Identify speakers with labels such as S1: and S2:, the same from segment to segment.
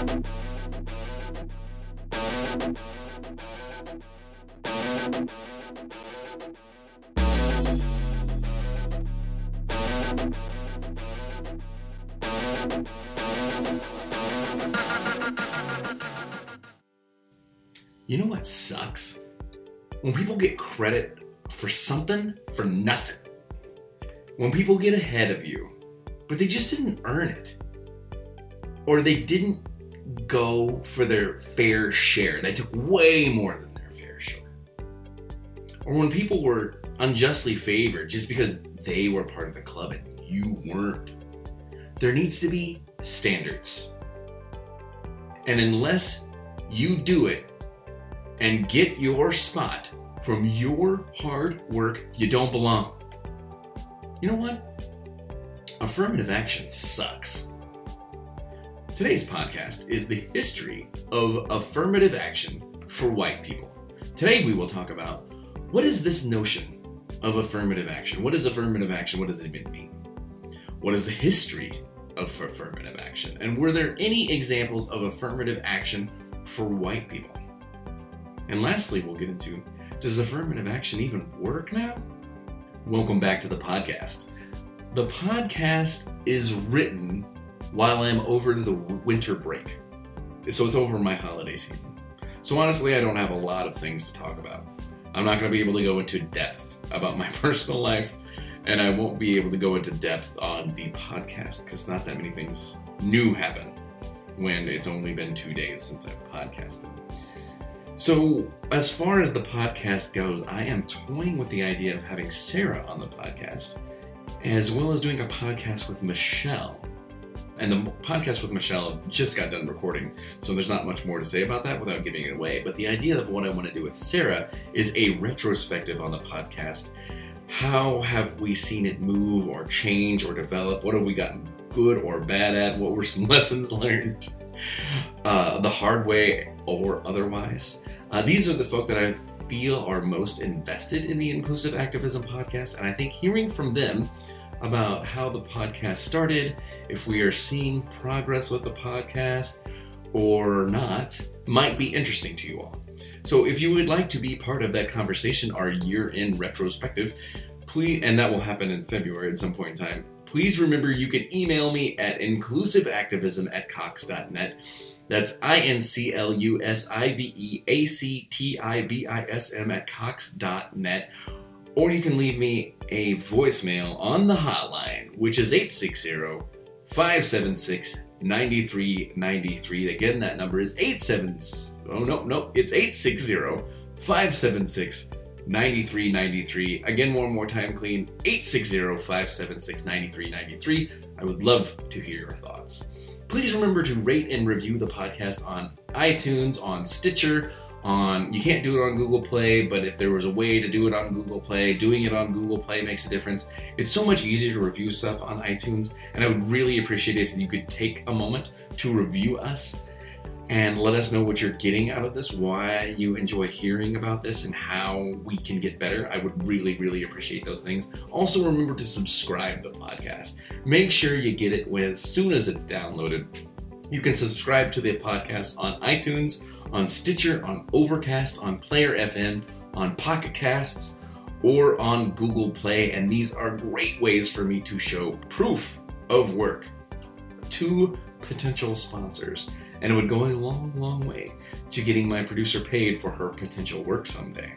S1: You know what sucks? When people get credit for something for nothing. When people get ahead of you, but they just didn't earn it. Or they didn't go for their fair share. They took way more than their fair share. Or when people were unjustly favored just because they were part of the club and you weren't. There needs to be standards. And unless you do it and get your spot from your hard work, you don't belong. You know what? Affirmative action sucks. Today's podcast is the history of affirmative action for white people. Today we will talk about what is this notion of affirmative action? What is affirmative action? What does it even mean? What is the history of affirmative action? And were there any examples of affirmative action for white people? And lastly, we'll get into does affirmative action even work now? Welcome back to the podcast. The podcast is written while I'm over the winter break. So it's over my holiday season. So honestly, I don't have a lot of things to talk about. I'm not going to be able to go into depth about my personal life, and I won't be able to go into depth on the podcast because not that many things new happen when it's only been two days since I've podcasted. So, as far as the podcast goes, I am toying with the idea of having Sarah on the podcast, as well as doing a podcast with Michelle. And the podcast with Michelle just got done recording, so there's not much more to say about that without giving it away. But the idea of what I want to do with Sarah is a retrospective on the podcast. How have we seen it move or change or develop? What have we gotten good or bad at? What were some lessons learned? Uh, the hard way or otherwise. Uh, these are the folk that I feel are most invested in the Inclusive Activism podcast, and I think hearing from them about how the podcast started, if we are seeing progress with the podcast or not, might be interesting to you all. So if you would like to be part of that conversation, our year in retrospective, please, and that will happen in February at some point in time, please remember you can email me at inclusiveactivism at cox.net. That's I N C L U S I V E A C T I V I S M at cox.net. Or you can leave me a voicemail on the hotline, which is 860 576 9393. Again, that number is 870. Oh, no, no, it's 860 576 9393. Again, one more time, clean 860 576 9393. I would love to hear your thoughts. Please remember to rate and review the podcast on iTunes, on Stitcher, on you can't do it on Google Play, but if there was a way to do it on Google Play, doing it on Google Play makes a difference. It's so much easier to review stuff on iTunes, and I would really appreciate it if you could take a moment to review us and let us know what you're getting out of this, why you enjoy hearing about this, and how we can get better. I would really, really appreciate those things. Also, remember to subscribe to the podcast. Make sure you get it as soon as it's downloaded. You can subscribe to the podcast on iTunes, on Stitcher, on Overcast, on Player FM, on Pocket Casts, or on Google Play. And these are great ways for me to show proof of work to potential sponsors and it would go a long, long way to getting my producer paid for her potential work someday.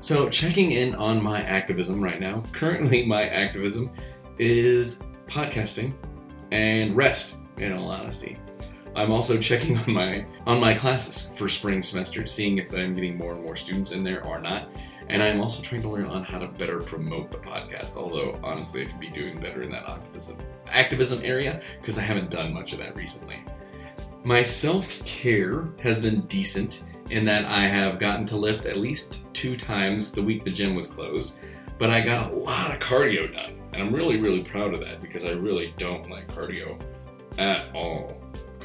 S1: So, checking in on my activism right now. Currently, my activism is podcasting and rest, in all honesty. I'm also checking on my on my classes for spring semester, seeing if I'm getting more and more students in there or not. And I'm also trying to learn on how to better promote the podcast, although honestly I could be doing better in that activism activism area because I haven't done much of that recently. My self care has been decent in that I have gotten to lift at least two times the week the gym was closed, but I got a lot of cardio done. And I'm really, really proud of that because I really don't like cardio at all.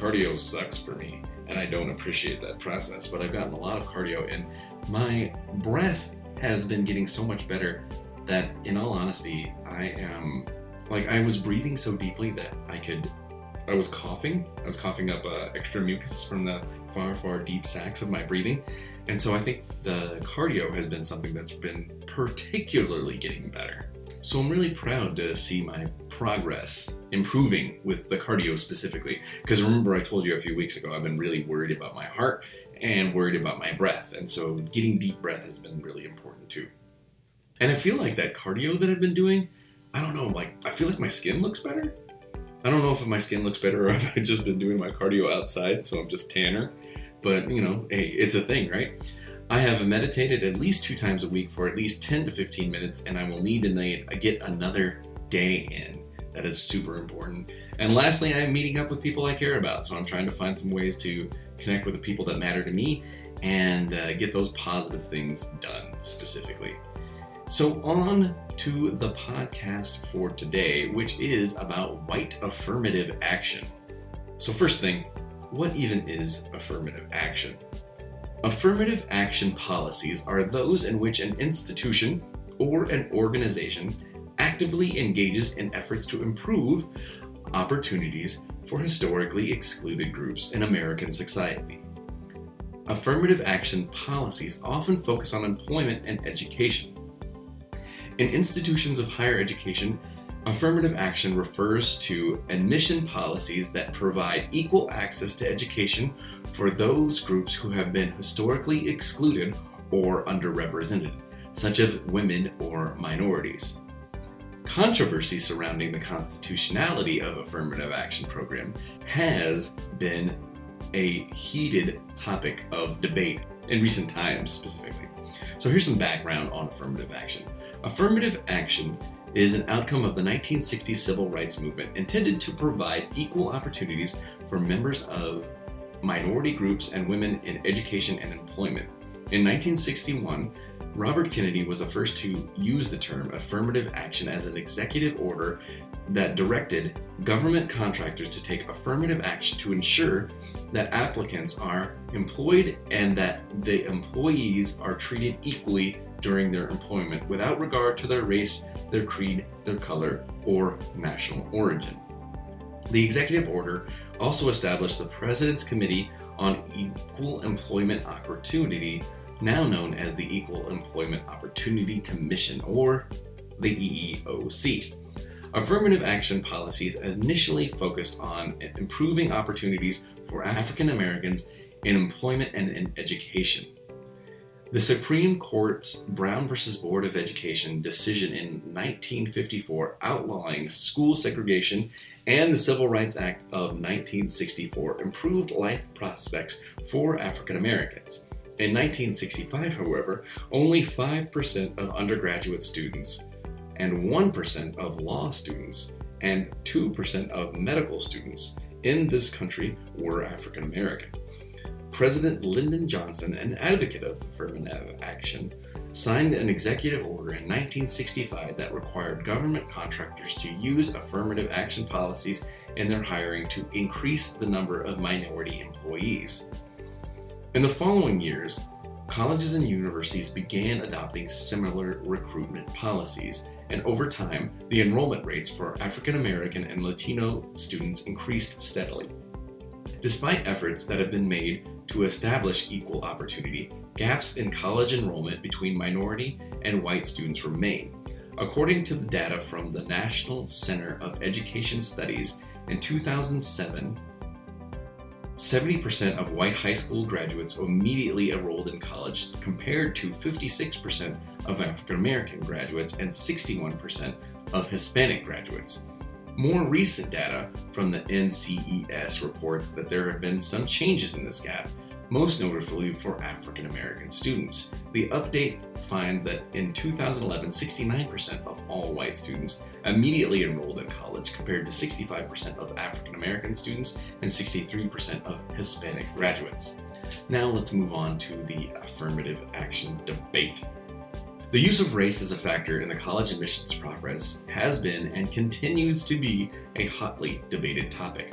S1: Cardio sucks for me, and I don't appreciate that process, but I've gotten a lot of cardio, and my breath has been getting so much better that, in all honesty, I am like, I was breathing so deeply that I could I was coughing. I was coughing up uh, extra mucus from the far, far deep sacs of my breathing. And so I think the cardio has been something that's been particularly getting better. So I'm really proud to see my progress improving with the cardio specifically. Because remember, I told you a few weeks ago, I've been really worried about my heart and worried about my breath. And so getting deep breath has been really important too. And I feel like that cardio that I've been doing, I don't know, like, I feel like my skin looks better. I don't know if my skin looks better or if I've just been doing my cardio outside, so I'm just tanner. But, you know, hey, it's a thing, right? I have meditated at least two times a week for at least 10 to 15 minutes, and I will need to get another day in. That is super important. And lastly, I'm meeting up with people I care about, so I'm trying to find some ways to connect with the people that matter to me and uh, get those positive things done specifically. So, on to the podcast for today, which is about white affirmative action. So, first thing, what even is affirmative action? Affirmative action policies are those in which an institution or an organization actively engages in efforts to improve opportunities for historically excluded groups in American society. Affirmative action policies often focus on employment and education. In institutions of higher education, affirmative action refers to admission policies that provide equal access to education for those groups who have been historically excluded or underrepresented, such as women or minorities. Controversy surrounding the constitutionality of affirmative action program has been a heated topic of debate in recent times specifically. So here's some background on affirmative action. Affirmative action is an outcome of the 1960s civil rights movement intended to provide equal opportunities for members of minority groups and women in education and employment. In 1961, Robert Kennedy was the first to use the term affirmative action as an executive order that directed government contractors to take affirmative action to ensure that applicants are employed and that the employees are treated equally during their employment without regard to their race, their creed, their color, or national origin. The executive order also established the President's Committee on Equal Employment Opportunity, now known as the Equal Employment Opportunity Commission, or the EEOC. Affirmative action policies initially focused on improving opportunities for African Americans in employment and in education. The Supreme Court's Brown v. Board of Education decision in 1954 outlawing school segregation and the Civil Rights Act of 1964 improved life prospects for African Americans. In 1965, however, only 5% of undergraduate students and 1% of law students and 2% of medical students in this country were African American. President Lyndon Johnson, an advocate of affirmative action, signed an executive order in 1965 that required government contractors to use affirmative action policies in their hiring to increase the number of minority employees. In the following years, colleges and universities began adopting similar recruitment policies, and over time, the enrollment rates for African American and Latino students increased steadily. Despite efforts that have been made to establish equal opportunity, gaps in college enrollment between minority and white students remain. According to the data from the National Center of Education Studies in 2007, 70% of white high school graduates immediately enrolled in college, compared to 56% of African American graduates and 61% of Hispanic graduates. More recent data from the NCES reports that there have been some changes in this gap, most notably for African American students. The update finds that in 2011, 69% of all white students immediately enrolled in college, compared to 65% of African American students and 63% of Hispanic graduates. Now let's move on to the affirmative action debate. The use of race as a factor in the college admissions process has been and continues to be a hotly debated topic.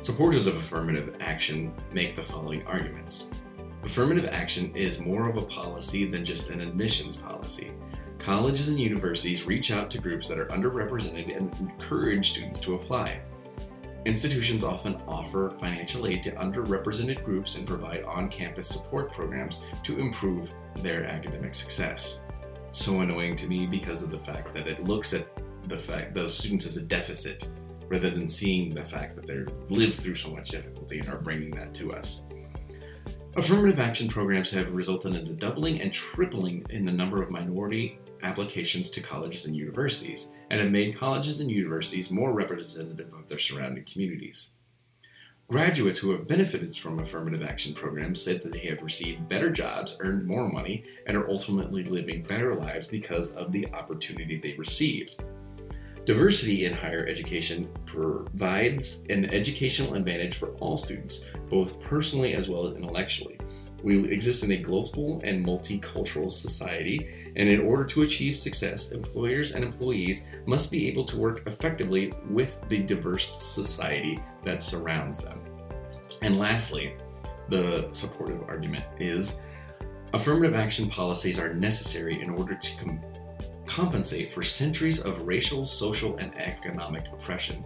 S1: Supporters of affirmative action make the following arguments. Affirmative action is more of a policy than just an admissions policy. Colleges and universities reach out to groups that are underrepresented and encourage students to apply. Institutions often offer financial aid to underrepresented groups and provide on campus support programs to improve their academic success. So annoying to me because of the fact that it looks at the fact those students as a deficit rather than seeing the fact that they've lived through so much difficulty and are bringing that to us. Affirmative action programs have resulted in a doubling and tripling in the number of minority applications to colleges and universities, and have made colleges and universities more representative of their surrounding communities. Graduates who have benefited from affirmative action programs said that they have received better jobs, earned more money, and are ultimately living better lives because of the opportunity they received. Diversity in higher education provides an educational advantage for all students, both personally as well as intellectually. We exist in a global and multicultural society, and in order to achieve success, employers and employees must be able to work effectively with the diverse society that surrounds them. And lastly, the supportive argument is affirmative action policies are necessary in order to com- compensate for centuries of racial, social, and economic oppression.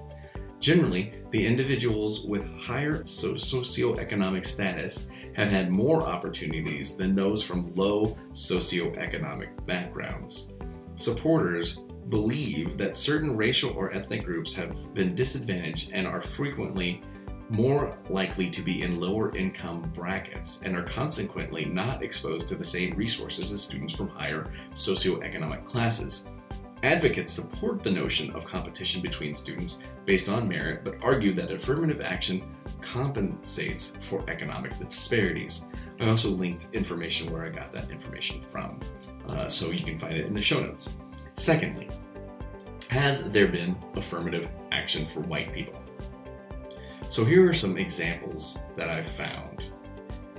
S1: Generally, the individuals with higher so- socioeconomic status have had more opportunities than those from low socioeconomic backgrounds. Supporters believe that certain racial or ethnic groups have been disadvantaged and are frequently more likely to be in lower income brackets and are consequently not exposed to the same resources as students from higher socioeconomic classes. Advocates support the notion of competition between students based on merit, but argue that affirmative action compensates for economic disparities. I also linked information where I got that information from, uh, so you can find it in the show notes. Secondly, has there been affirmative action for white people? So here are some examples that I've found,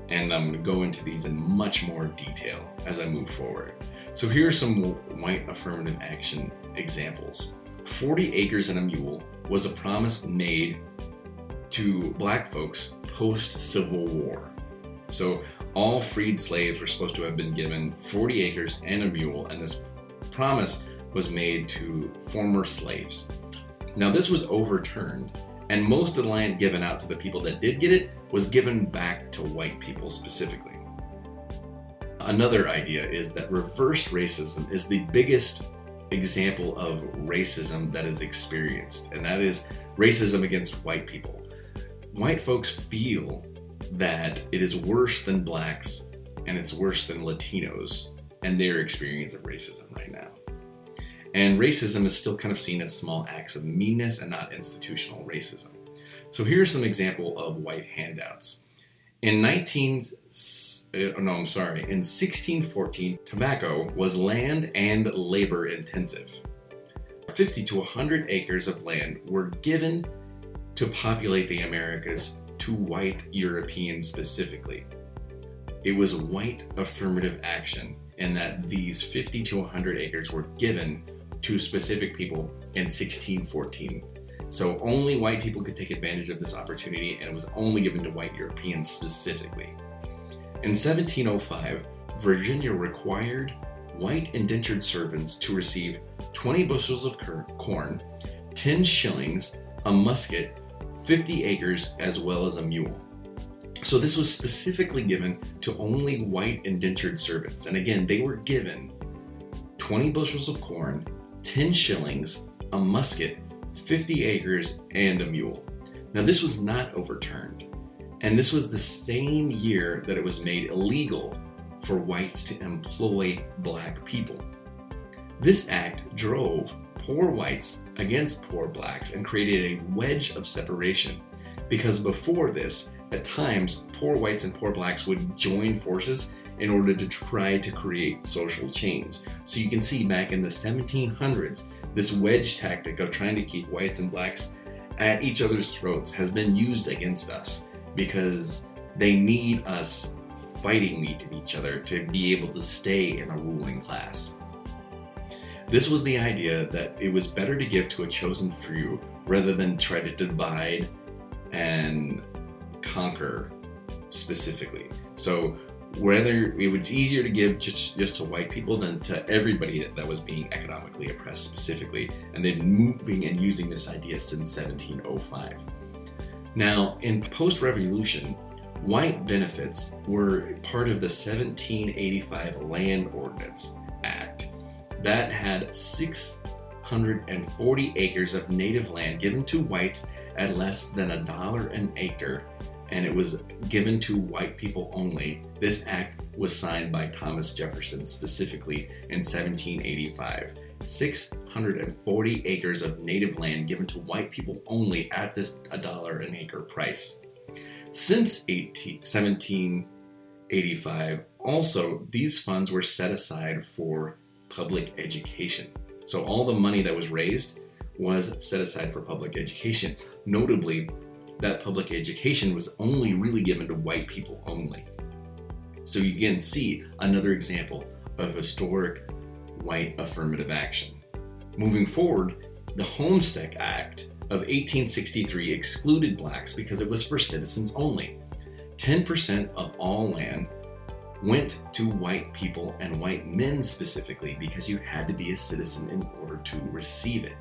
S1: and I'm going to go into these in much more detail as I move forward. So here are some white affirmative action examples. 40 acres and a mule was a promise made to black folks post Civil War. So all freed slaves were supposed to have been given 40 acres and a mule, and this promise was made to former slaves. Now, this was overturned, and most of the land given out to the people that did get it was given back to white people specifically. Another idea is that reverse racism is the biggest example of racism that is experienced, and that is racism against white people. White folks feel that it is worse than blacks and it's worse than Latinos and their experience of racism right now. And racism is still kind of seen as small acts of meanness and not institutional racism. So here's some example of white handouts. In 19 uh, no, I'm sorry, in 1614, tobacco was land and labor intensive. 50 to 100 acres of land were given to populate the Americas to white Europeans specifically. It was white affirmative action in that these 50 to 100 acres were given to specific people in 1614 so only white people could take advantage of this opportunity, and it was only given to white Europeans specifically. In 1705, Virginia required white indentured servants to receive 20 bushels of corn, 10 shillings, a musket, 50 acres, as well as a mule. So this was specifically given to only white indentured servants. And again, they were given 20 bushels of corn, 10 shillings, a musket, 50 acres, and a mule. Now, this was not overturned, and this was the same year that it was made illegal for whites to employ black people. This act drove poor whites against poor blacks and created a wedge of separation because before this, at times, poor whites and poor blacks would join forces in order to try to create social change. So you can see back in the 1700s, this wedge tactic of trying to keep whites and blacks at each other's throats has been used against us because they need us fighting each other to be able to stay in a ruling class. This was the idea that it was better to give to a chosen few rather than try to divide and conquer specifically. So whether it was easier to give just, just to white people than to everybody that was being economically oppressed specifically. And they've been moving and using this idea since 1705. Now, in post revolution, white benefits were part of the 1785 Land Ordinance Act that had 640 acres of native land given to whites at less than a dollar an acre, and it was given to white people only. This act was signed by Thomas Jefferson specifically in 1785. 640 acres of native land given to white people only at this a dollar an acre price. Since 18, 1785, also, these funds were set aside for public education. So all the money that was raised was set aside for public education. Notably, that public education was only really given to white people only. So you can see another example of historic white affirmative action. Moving forward, the Homestead Act of 1863 excluded blacks because it was for citizens only. 10% of all land went to white people and white men specifically because you had to be a citizen in order to receive it.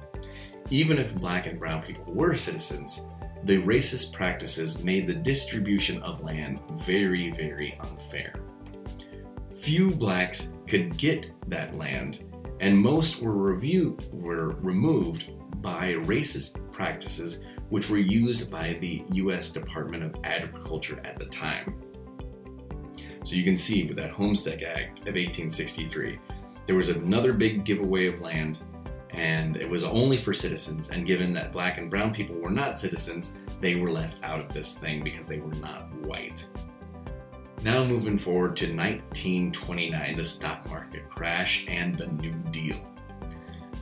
S1: Even if black and brown people were citizens, the racist practices made the distribution of land very, very unfair. Few blacks could get that land, and most were, were removed by racist practices which were used by the US Department of Agriculture at the time. So you can see with that Homestead Act of 1863, there was another big giveaway of land, and it was only for citizens. And given that black and brown people were not citizens, they were left out of this thing because they were not white. Now, moving forward to 1929, the stock market crash and the New Deal.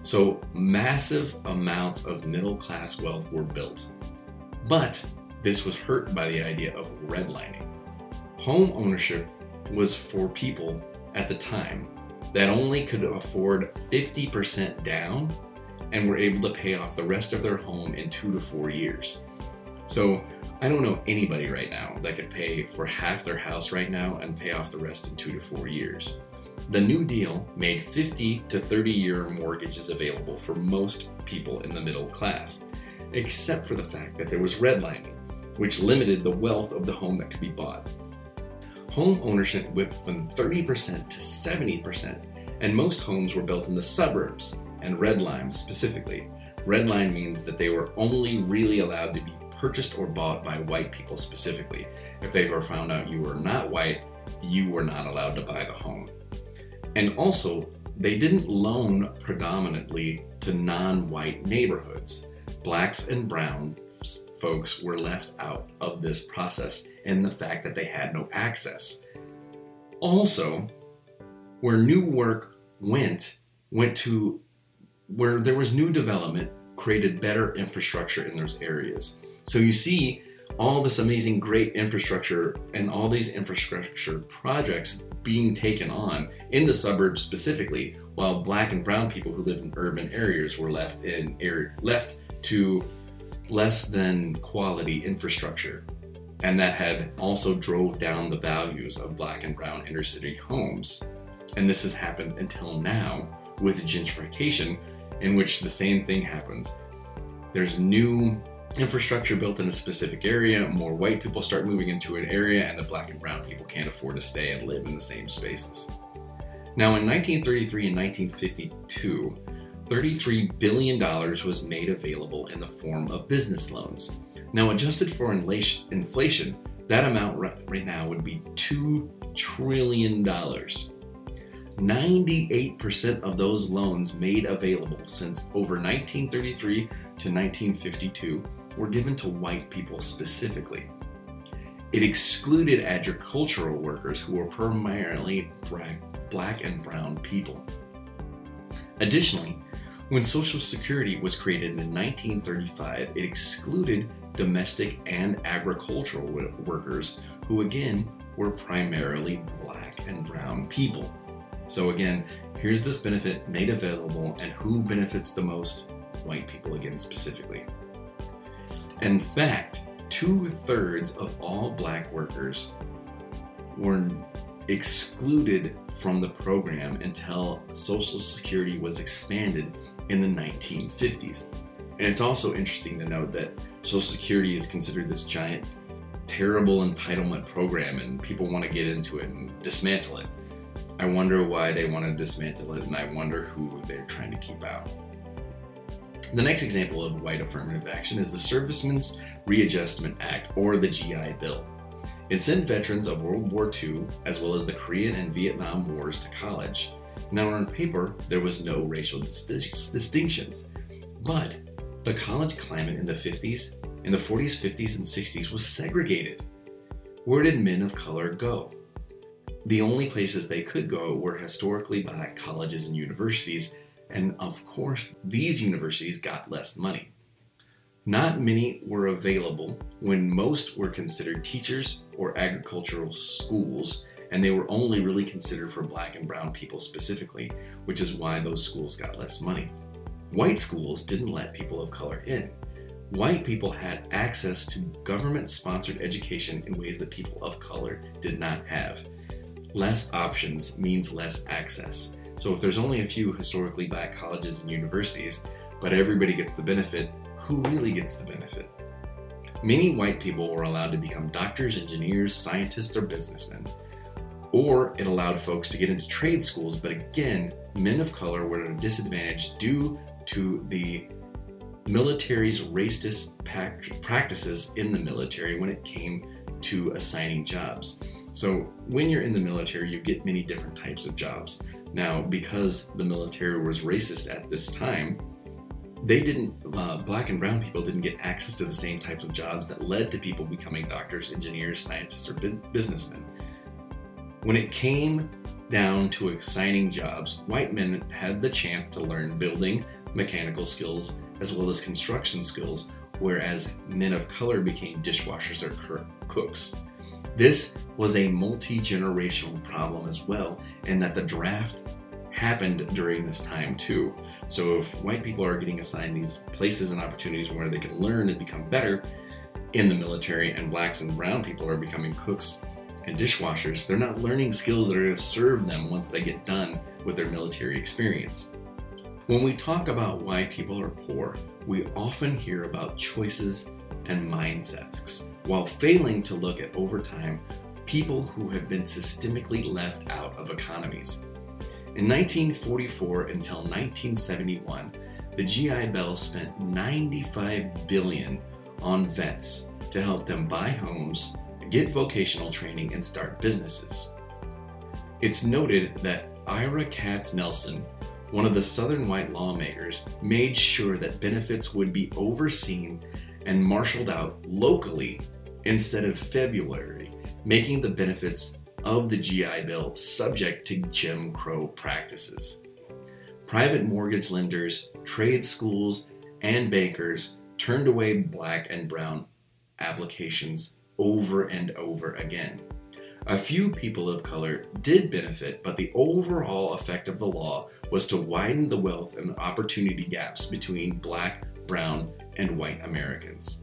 S1: So, massive amounts of middle class wealth were built. But this was hurt by the idea of redlining. Home ownership was for people at the time that only could afford 50% down and were able to pay off the rest of their home in two to four years. So I don't know anybody right now that could pay for half their house right now and pay off the rest in two to four years. The New Deal made 50 to 30 year mortgages available for most people in the middle class, except for the fact that there was redlining, which limited the wealth of the home that could be bought home ownership went from 30% to 70%, and most homes were built in the suburbs and red lines specifically. Red line means that they were only really allowed to be purchased or bought by white people specifically. If they were found out you were not white, you were not allowed to buy the home. And also, they didn't loan predominantly to non white neighborhoods. Blacks and brown folks were left out of this process and the fact that they had no access. Also, where new work went, went to where there was new development, created better infrastructure in those areas. So you see all this amazing, great infrastructure and all these infrastructure projects being taken on in the suburbs specifically, while black and brown people who live in urban areas were left in left to less than quality infrastructure. And that had also drove down the values of black and brown inner city homes. And this has happened until now with gentrification, in which the same thing happens. There's new infrastructure built in a specific area, more white people start moving into an area, and the black and brown people can't afford to stay and live in the same spaces. Now, in 1933 and 1952, $33 billion was made available in the form of business loans. Now, adjusted for inflation, that amount right now would be $2 trillion. 98% of those loans made available since over 1933 to 1952 were given to white people specifically. It excluded agricultural workers who were primarily black and brown people. Additionally, when Social Security was created in 1935, it excluded domestic and agricultural workers who, again, were primarily black and brown people. So, again, here's this benefit made available, and who benefits the most? White people, again, specifically. In fact, two thirds of all black workers were excluded from the program until Social Security was expanded in the 1950s. And it's also interesting to note that Social Security is considered this giant, terrible entitlement program, and people want to get into it and dismantle it. I wonder why they want to dismantle it, and I wonder who they're trying to keep out. The next example of white affirmative action is the Servicemen's Readjustment Act, or the GI Bill. It sent veterans of World War II, as well as the Korean and Vietnam Wars, to college. Now, on paper, there was no racial distinctions, but the college climate in the 50s, in the 40s, 50s, and 60s was segregated. Where did men of color go? The only places they could go were historically black colleges and universities, and of course, these universities got less money. Not many were available when most were considered teachers or agricultural schools, and they were only really considered for black and brown people specifically, which is why those schools got less money. White schools didn't let people of color in. White people had access to government sponsored education in ways that people of color did not have. Less options means less access. So if there's only a few historically black colleges and universities, but everybody gets the benefit, who really gets the benefit? Many white people were allowed to become doctors, engineers, scientists, or businessmen. Or it allowed folks to get into trade schools, but again, men of color were at a disadvantage due to the military's racist practices in the military when it came to assigning jobs. So, when you're in the military, you get many different types of jobs. Now, because the military was racist at this time, they didn't, uh, black and brown people didn't get access to the same types of jobs that led to people becoming doctors, engineers, scientists, or businessmen. When it came down to assigning jobs, white men had the chance to learn building, mechanical skills, as well as construction skills, whereas men of color became dishwashers or cooks. This was a multi generational problem as well, in that the draft happened during this time too. So if white people are getting assigned these places and opportunities where they can learn and become better in the military, and blacks and brown people are becoming cooks and dishwashers, they're not learning skills that are going to serve them once they get done with their military experience. When we talk about why people are poor, we often hear about choices and mindsets, while failing to look at over time people who have been systemically left out of economies. In 1944 until 1971, the GI Bill spent 95 billion on vets to help them buy homes, get vocational training, and start businesses. It's noted that Ira Katznelson, one of the Southern white lawmakers, made sure that benefits would be overseen and marshaled out locally instead of February, making the benefits of the GI Bill subject to Jim Crow practices. Private mortgage lenders, trade schools, and bankers turned away black and brown applications over and over again. A few people of color did benefit, but the overall effect of the law was to widen the wealth and opportunity gaps between black, brown, and white Americans.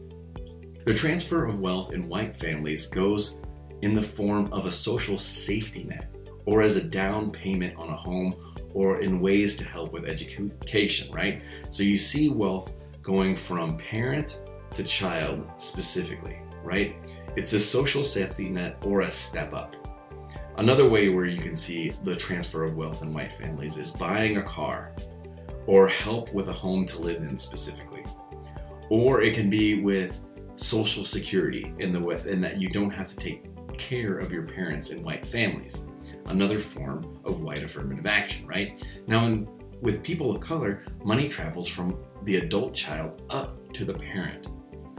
S1: The transfer of wealth in white families goes in the form of a social safety net or as a down payment on a home or in ways to help with education, right? So you see wealth going from parent to child specifically, right? It's a social safety net or a step up. Another way where you can see the transfer of wealth in white families is buying a car or help with a home to live in specifically. Or it can be with social security in the with in that you don't have to take care of your parents in white families. Another form of white affirmative action, right? Now in, with people of color, money travels from the adult child up to the parent.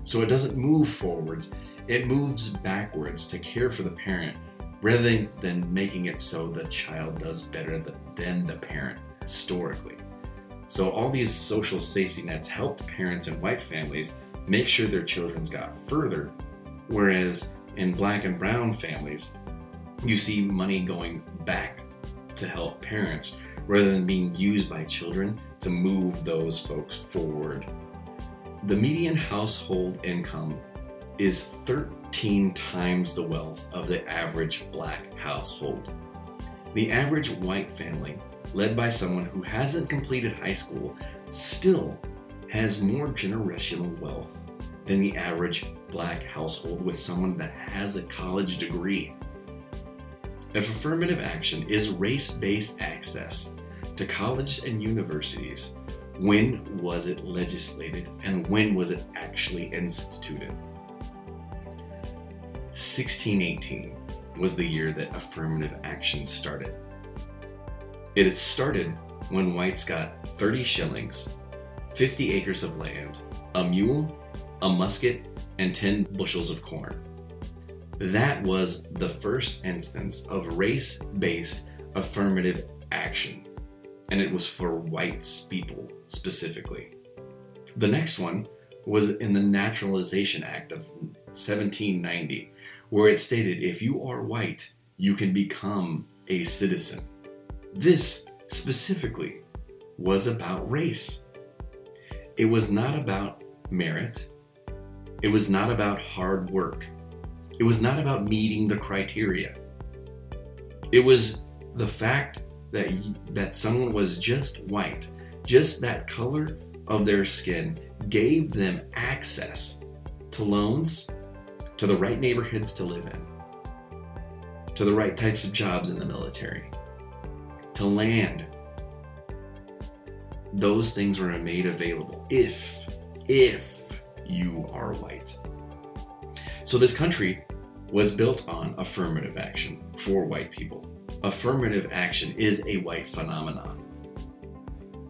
S1: So it doesn't move forwards, it moves backwards to care for the parent rather than making it so the child does better than the parent historically. So, all these social safety nets helped parents in white families make sure their children's got further, whereas in black and brown families, you see money going back to help parents rather than being used by children to move those folks forward. The median household income is 13 times the wealth of the average black household. The average white family, led by someone who hasn't completed high school, still has more generational wealth than the average black household with someone that has a college degree. If affirmative action is race based access to colleges and universities, when was it legislated and when was it actually instituted? 1618 was the year that affirmative action started. It had started when whites got 30 shillings, 50 acres of land, a mule, a musket, and 10 bushels of corn. That was the first instance of race based affirmative action, and it was for whites people specifically. The next one was in the Naturalization Act of 1790, where it stated if you are white, you can become a citizen. This specifically was about race. It was not about merit. It was not about hard work. It was not about meeting the criteria. It was the fact that that someone was just white, just that color of their skin gave them access to loans, to the right neighborhoods to live in, to the right types of jobs in the military, to land. Those things were made available if, if you are white. So this country was built on affirmative action for white people. Affirmative action is a white phenomenon.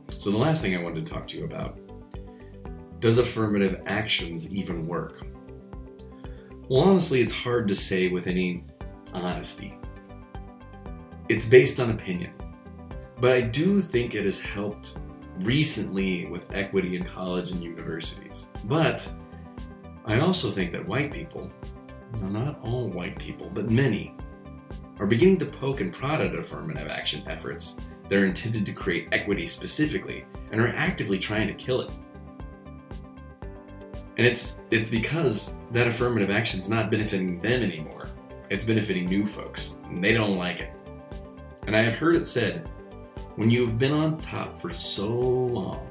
S1: So the last thing I wanted to talk to you about does affirmative actions even work? Well, honestly, it's hard to say with any honesty. It's based on opinion. But I do think it has helped recently with equity in college and universities. But I also think that white people, not all white people, but many, are beginning to poke and prod at affirmative action efforts that are intended to create equity specifically and are actively trying to kill it. And it's it's because that affirmative action is not benefiting them anymore. It's benefiting new folks, and they don't like it. And I have heard it said, when you've been on top for so long,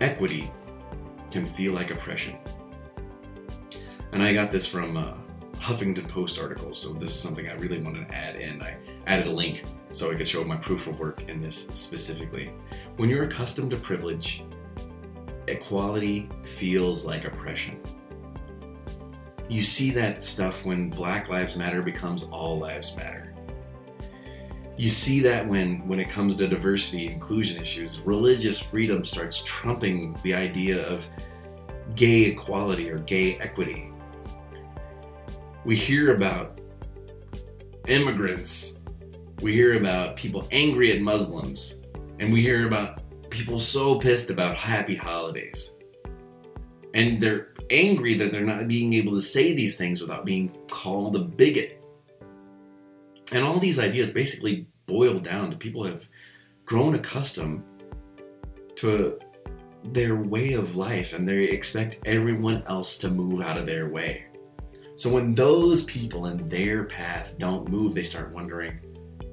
S1: equity can feel like oppression. And I got this from uh, Huffington Post article, so this is something I really wanted to add in. I added a link so I could show my proof of work in this specifically. When you're accustomed to privilege, equality feels like oppression. You see that stuff when Black Lives Matter becomes All Lives Matter. You see that when, when it comes to diversity inclusion issues, religious freedom starts trumping the idea of gay equality or gay equity. We hear about immigrants, we hear about people angry at Muslims, and we hear about people so pissed about happy holidays. And they're angry that they're not being able to say these things without being called a bigot. And all these ideas basically boil down to people have grown accustomed to their way of life and they expect everyone else to move out of their way. So when those people in their path don't move, they start wondering,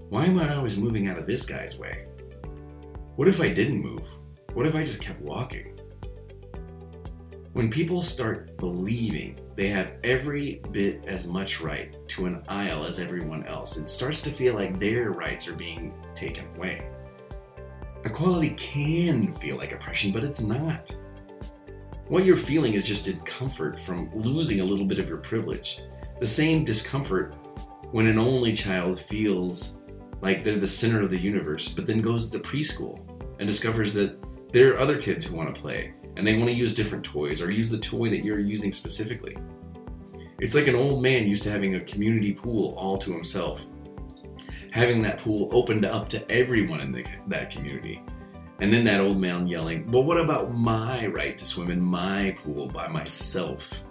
S1: why am I always moving out of this guy's way? What if I didn't move? What if I just kept walking? When people start believing they have every bit as much right to an aisle as everyone else, it starts to feel like their rights are being taken away. Equality can feel like oppression, but it's not. What you're feeling is just discomfort from losing a little bit of your privilege. The same discomfort when an only child feels like they're the center of the universe, but then goes to preschool and discovers that there are other kids who want to play and they want to use different toys or use the toy that you're using specifically. It's like an old man used to having a community pool all to himself, having that pool opened up to everyone in the, that community. And then that old man yelling, But what about my right to swim in my pool by myself?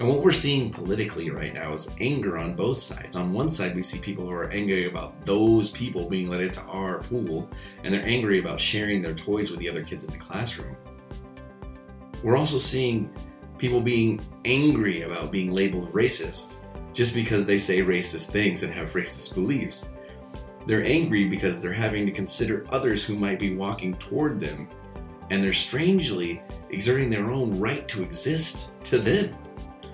S1: And what we're seeing politically right now is anger on both sides. On one side, we see people who are angry about those people being let into our pool, and they're angry about sharing their toys with the other kids in the classroom. We're also seeing people being angry about being labeled racist just because they say racist things and have racist beliefs. They're angry because they're having to consider others who might be walking toward them and they're strangely exerting their own right to exist to them.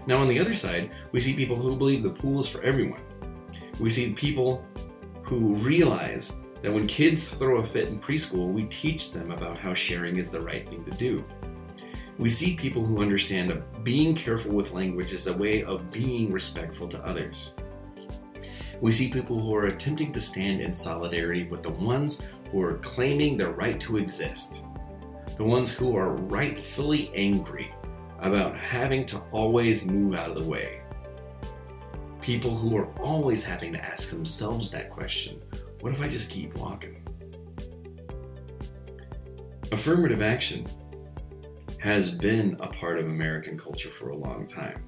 S1: Now, on the other side, we see people who believe the pool is for everyone. We see people who realize that when kids throw a fit in preschool, we teach them about how sharing is the right thing to do. We see people who understand that being careful with language is a way of being respectful to others. We see people who are attempting to stand in solidarity with the ones who are claiming their right to exist, the ones who are rightfully angry about having to always move out of the way. People who are always having to ask themselves that question what if I just keep walking? Affirmative action has been a part of American culture for a long time.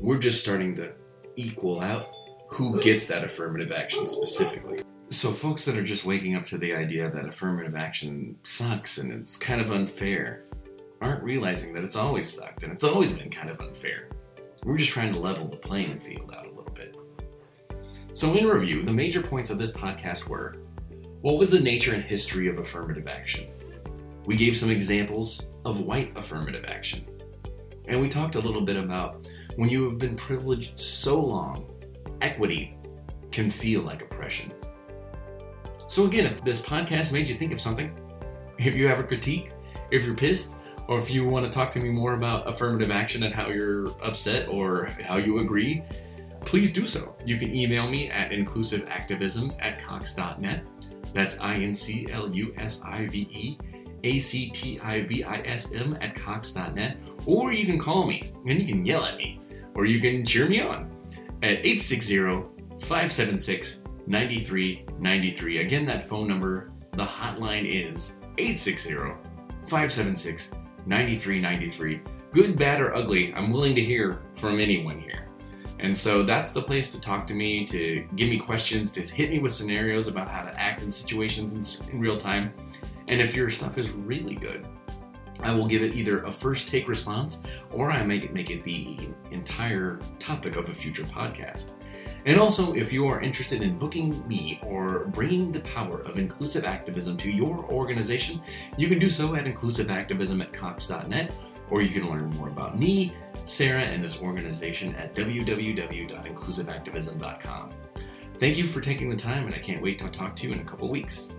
S1: We're just starting to equal out who gets that affirmative action specifically. So, folks that are just waking up to the idea that affirmative action sucks and it's kind of unfair aren't realizing that it's always sucked and it's always been kind of unfair. We're just trying to level the playing field out a little bit. So, in review, the major points of this podcast were what was the nature and history of affirmative action? We gave some examples of white affirmative action. And we talked a little bit about when you have been privileged so long, equity can feel like oppression. So, again, if this podcast made you think of something, if you have a critique, if you're pissed, or if you want to talk to me more about affirmative action and how you're upset or how you agree, please do so. You can email me at inclusiveactivism at cox.net. That's I N C L U S I V E A C T I V I S M at cox.net. Or you can call me and you can yell at me, or you can cheer me on at 860 576 9393. Again, that phone number, the hotline is 860 576 9393. Good, bad, or ugly, I'm willing to hear from anyone here. And so that's the place to talk to me, to give me questions, to hit me with scenarios about how to act in situations in, real time. And if your stuff is really good, I will give it either a first take response or I make it make it the entire topic of a future podcast. And also, if you are interested in booking me or bringing the power of inclusive activism to your organization, you can do so at inclusiveactivism at cox.net, or you can learn more about me, Sarah, and this organization at www.inclusiveactivism.com. Thank you for taking the time, and I can't wait to talk to you in a couple weeks.